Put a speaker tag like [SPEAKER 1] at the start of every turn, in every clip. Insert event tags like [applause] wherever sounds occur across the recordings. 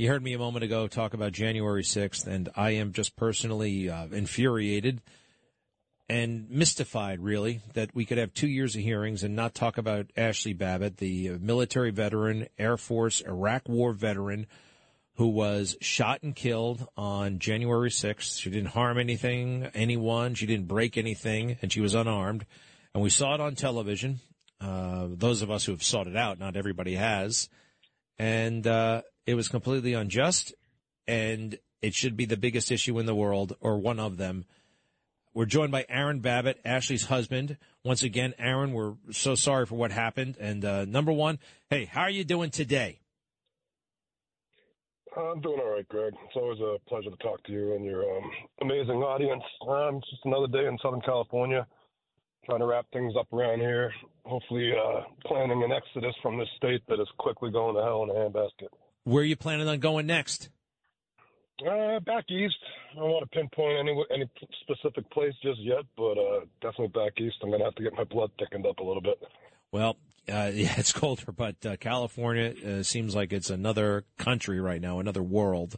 [SPEAKER 1] You heard me a moment ago talk about January 6th, and I am just personally uh, infuriated and mystified, really, that we could have two years of hearings and not talk about Ashley Babbitt, the military veteran, Air Force, Iraq War veteran who was shot and killed on January 6th. She didn't harm anything, anyone. She didn't break anything, and she was unarmed. And we saw it on television. Uh, those of us who have sought it out, not everybody has. And uh, it was completely unjust, and it should be the biggest issue in the world, or one of them. We're joined by Aaron Babbitt, Ashley's husband. Once again, Aaron, we're so sorry for what happened. And uh, number one, hey, how are you doing today?
[SPEAKER 2] I'm doing all right, Greg. It's always a pleasure to talk to you and your um, amazing audience. Um, just another day in Southern California, trying to wrap things up around here. Hopefully, uh, planning an exodus from this state that is quickly going to hell in a handbasket.
[SPEAKER 1] Where are you planning on going next?
[SPEAKER 2] Uh, back east. I don't want to pinpoint any any specific place just yet, but uh, definitely back east. I'm going to have to get my blood thickened up a little bit.
[SPEAKER 1] Well, uh, [laughs] yeah, it's colder, but uh, California uh, seems like it's another country right now, another world.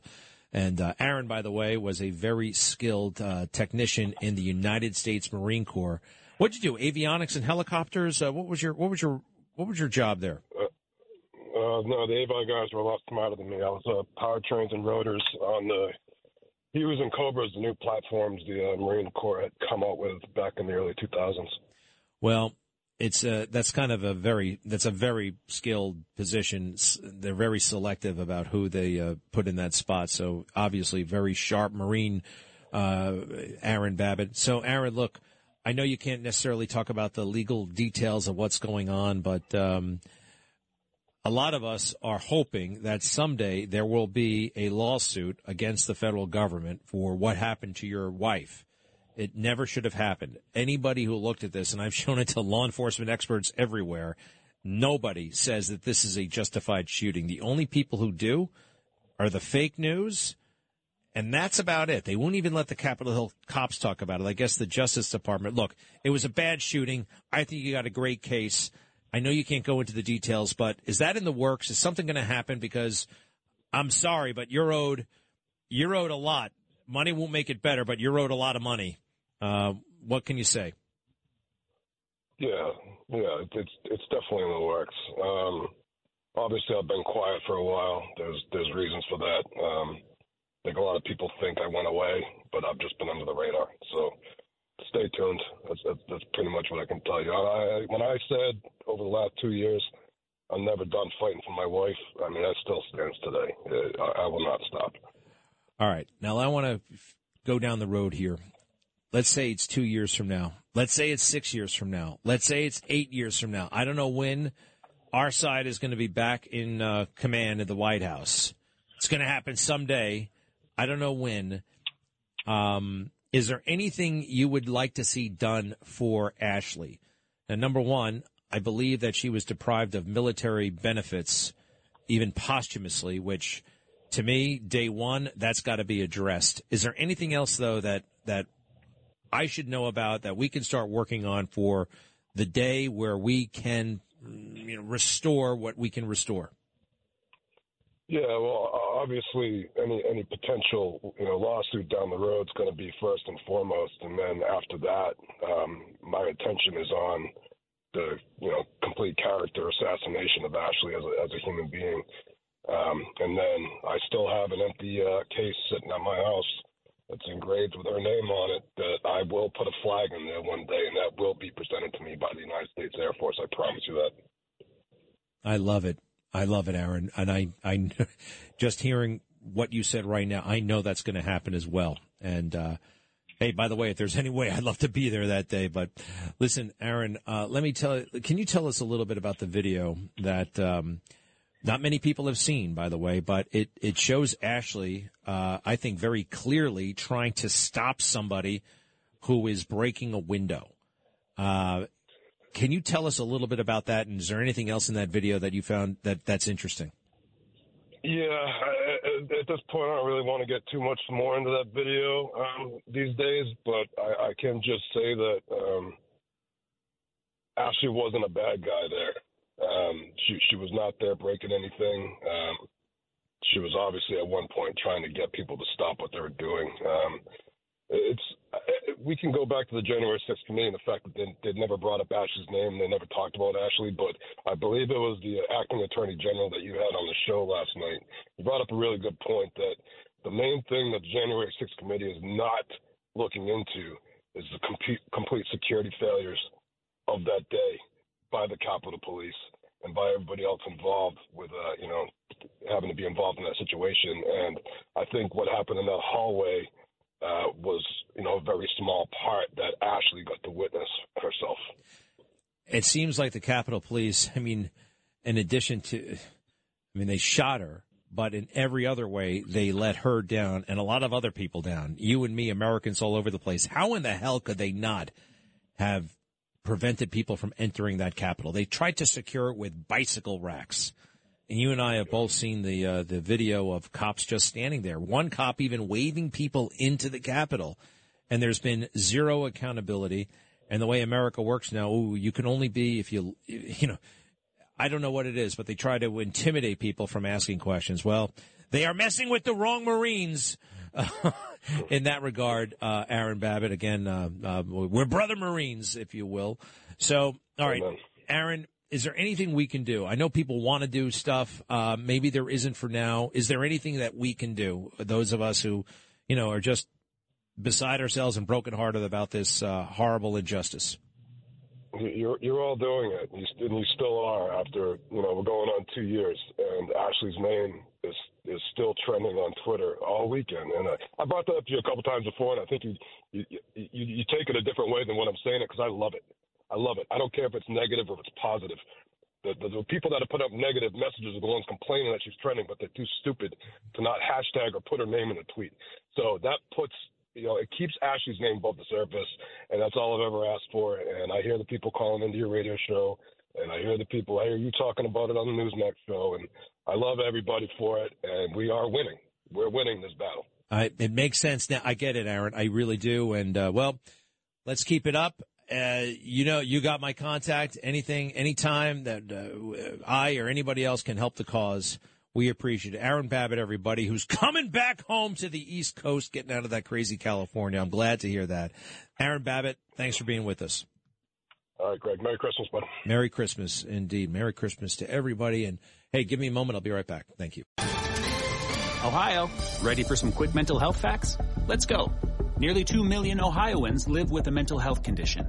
[SPEAKER 1] And uh, Aaron, by the way, was a very skilled uh, technician in the United States Marine Corps. What'd you do? Avionics and helicopters? Uh, what was your what was your what was your job there?
[SPEAKER 2] No, the Avi guys were a lot smarter than me. I was powertrains and rotors on the Hueys and Cobras, the new platforms the Marine Corps had come out with back in the early 2000s.
[SPEAKER 1] Well, it's a, that's kind of a very that's a very skilled position. They're very selective about who they uh, put in that spot. So obviously, very sharp Marine, uh, Aaron Babbitt. So Aaron, look, I know you can't necessarily talk about the legal details of what's going on, but um, a lot of us are hoping that someday there will be a lawsuit against the federal government for what happened to your wife. It never should have happened. Anybody who looked at this, and I've [laughs] shown it to law enforcement experts everywhere, nobody says that this is a justified shooting. The only people who do are the fake news, and that's about it. They won't even let the Capitol Hill cops talk about it. I guess the Justice Department. Look, it was a bad shooting. I think you got a great case. I know you can't go into the details, but is that in the works? Is something going to happen? Because I'm sorry, but you're owed you're owed a lot. Money won't make it better, but you're owed a lot of money. Uh, what can you say?
[SPEAKER 2] Yeah, yeah, it's it's definitely in the works. Um, obviously, I've been quiet for a while. There's there's reasons for that. Um, I think a lot of people think I went away, but I've just been under the radar. So stay tuned. That's that's, that's pretty much what I can tell you. I, when I said over the last two years, I'm never done fighting for my wife. I mean, that still stands today. I, I will not stop.
[SPEAKER 1] All right, now I want to go down the road here. Let's say it's two years from now. Let's say it's six years from now. Let's say it's eight years from now. I don't know when our side is going to be back in uh, command at the White House. It's going to happen someday. I don't know when. Um, is there anything you would like to see done for Ashley? Now, number one, I believe that she was deprived of military benefits, even posthumously, which to me, day one, that's got to be addressed. Is there anything else though that that I should know about that we can start working on for the day where we can you know, restore what we can restore?
[SPEAKER 2] Yeah, well, obviously, any any potential you know lawsuit down the road is going to be first and foremost, and then after that, um, my attention is on the you know complete character assassination of Ashley as a, as a human being, um, and then I still have an empty uh, case sitting at my house that's engraved with her name on it that I will put a flag in there one day, and that will be presented to me by the United States Air Force. I promise you that.
[SPEAKER 1] I love it. I love it, Aaron. And I, I, [laughs] just hearing what you said right now, I know that's going to happen as well. And, uh, Hey, by the way, if there's any way, I'd love to be there that day. But listen, Aaron, uh, let me tell. You can you tell us a little bit about the video that um, not many people have seen, by the way, but it, it shows Ashley, uh, I think, very clearly trying to stop somebody who is breaking a window. Uh, can you tell us a little bit about that? And is there anything else in that video that you found that that's interesting?
[SPEAKER 2] At this point, I don't really want to get too much more into that video um, these days, but I, I, can just say that um, Ashley wasn't a bad guy there. Um, she she was not there breaking anything. Um, she was obviously at one point trying to get people to stop what they were doing. It's we can go back to the January 6th committee and the fact that they, they never brought up Ashley's name, they never talked about Ashley, but I believe it was the acting attorney general that you had on the show last night. You brought up a really good point that the main thing that the January 6th committee is not looking into is the complete, complete security failures of that day by the Capitol Police and by everybody else involved with, uh, you know, having to be involved in that situation. And I think what happened in that hallway uh, was, you know, a very small part that Ashley got to witness herself.
[SPEAKER 1] It seems like the Capitol Police, I mean, in addition to, I mean, they shot her, but in every other way, they let her down and a lot of other people down. You and me, Americans all over the place. How in the hell could they not have prevented people from entering that Capitol? They tried to secure it with bicycle racks. And you and I have both seen the uh, the video of cops just standing there. One cop even waving people into the Capitol, and there's been zero accountability. And the way America works now, ooh, you can only be if you you know. I don't know what it is, but they try to intimidate people from asking questions. Well, they are messing with the wrong Marines. [laughs] in that regard, uh, Aaron Babbitt, again, uh, uh, we're brother Marines, if you will. So, all right, Aaron, is there anything we can do? I know people want to do stuff. Uh, maybe there isn't for now. Is there anything that we can do? Those of us who, you know, are just beside ourselves and brokenhearted about this uh, horrible injustice.
[SPEAKER 2] You're you're all doing it, you, and you still are. After you know, we're going on two years, and Ashley's name is is still trending on Twitter all weekend. And uh, I brought that up to you a couple times before, and I think you you you, you take it a different way than what I'm saying it because I love it. I love it. I don't care if it's negative or if it's positive. The, the, the, people that have put up negative messages are the ones complaining that she's trending, but they're too stupid to not hashtag or put her name in a tweet. So that puts, you know, it keeps Ashley's name above the surface, and that's all I've ever asked for. And I hear the people calling into your radio show, and I hear the people, I hear you talking about it on the Newsmax show, and I love everybody for it, and we are winning. We're winning this battle.
[SPEAKER 1] It makes sense now. I get it, Aaron. I really do. And uh, well, let's keep it up. Uh, you know, you got my contact. Anything, anytime that uh, I or anybody else can help the cause, we appreciate it. Aaron Babbitt, everybody, who's [laughs] coming back home to the East Coast, getting out of that crazy California. I'm glad to hear that. Aaron Babbitt, thanks for being with us.
[SPEAKER 2] All right, Greg. Merry Christmas, buddy.
[SPEAKER 1] Merry Christmas, indeed. Merry Christmas to everybody. And hey, give me a moment. I'll be right back. Thank you.
[SPEAKER 3] Ohio, ready for some quick mental health facts? Let's go. Nearly 2 million Ohioans live with a mental health condition.